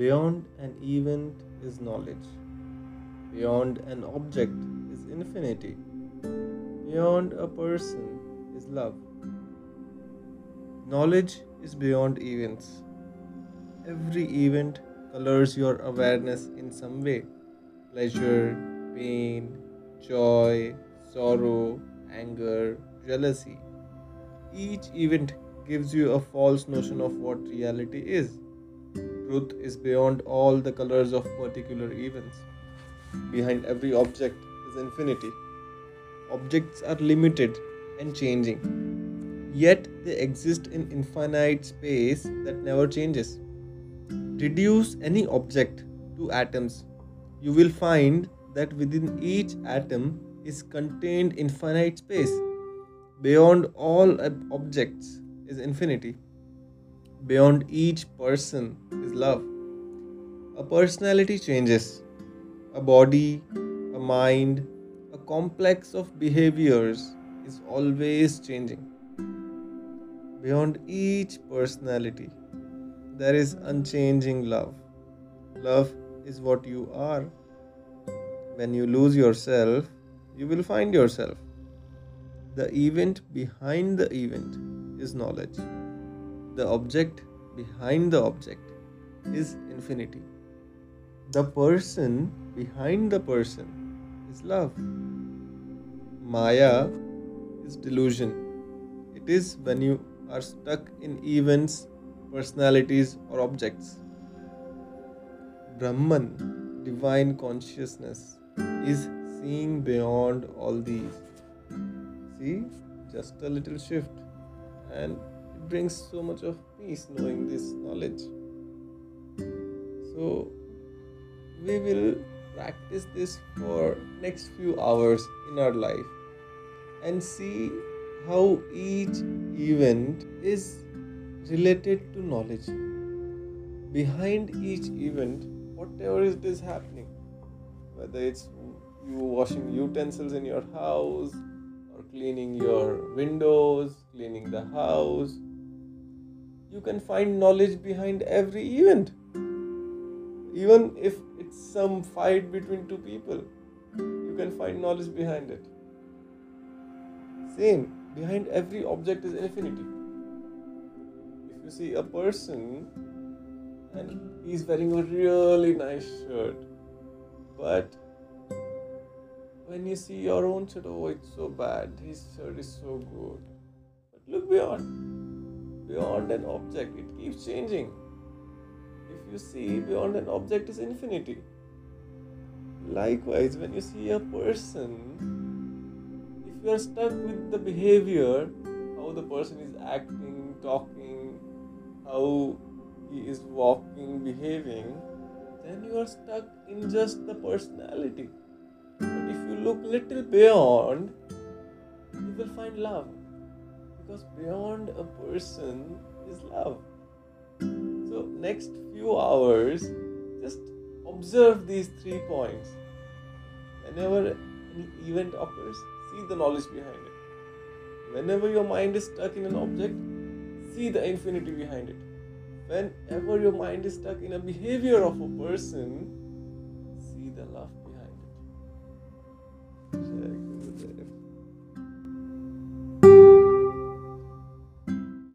Beyond an event is knowledge. Beyond an object is infinity. Beyond a person is love. Knowledge is beyond events. Every event colors your awareness in some way pleasure, pain, joy, sorrow, anger, jealousy. Each event gives you a false notion of what reality is. Truth is beyond all the colors of particular events. Behind every object is infinity. Objects are limited and changing, yet they exist in infinite space that never changes. Reduce any object to atoms, you will find that within each atom is contained infinite space. Beyond all objects is infinity. Beyond each person is love. A personality changes, a body, a mind, a complex of behaviors is always changing. Beyond each personality, there is unchanging love. Love is what you are. When you lose yourself, you will find yourself. The event behind the event is knowledge. The object behind the object is infinity. The person behind the person is love. Maya is delusion. It is when you are stuck in events, personalities, or objects. Brahman, divine consciousness, is seeing beyond all these. See, just a little shift, and brings so much of peace knowing this knowledge. So, we will practice this for next few hours in our life and see how each event is related to knowledge behind each event whatever is this happening whether it's you washing utensils in your house or cleaning your windows cleaning the house you can find knowledge behind every event. Even if it's some fight between two people you can find knowledge behind it. Same behind every object is infinity. If you see a person and he's wearing a really nice shirt but when you see your own shirt oh it's so bad his shirt is so good. But look beyond beyond an object it keeps changing if you see beyond an object is infinity likewise when you see a person if you are stuck with the behavior how the person is acting talking how he is walking, behaving, then you are stuck in just the personality. But if you look little beyond, you will find love because beyond a person is love. So, next few hours, just observe these three points. Whenever any event occurs, see the knowledge behind it. Whenever your mind is stuck in an object, see the infinity behind it. Whenever your mind is stuck in a behavior of a person, see the love behind it.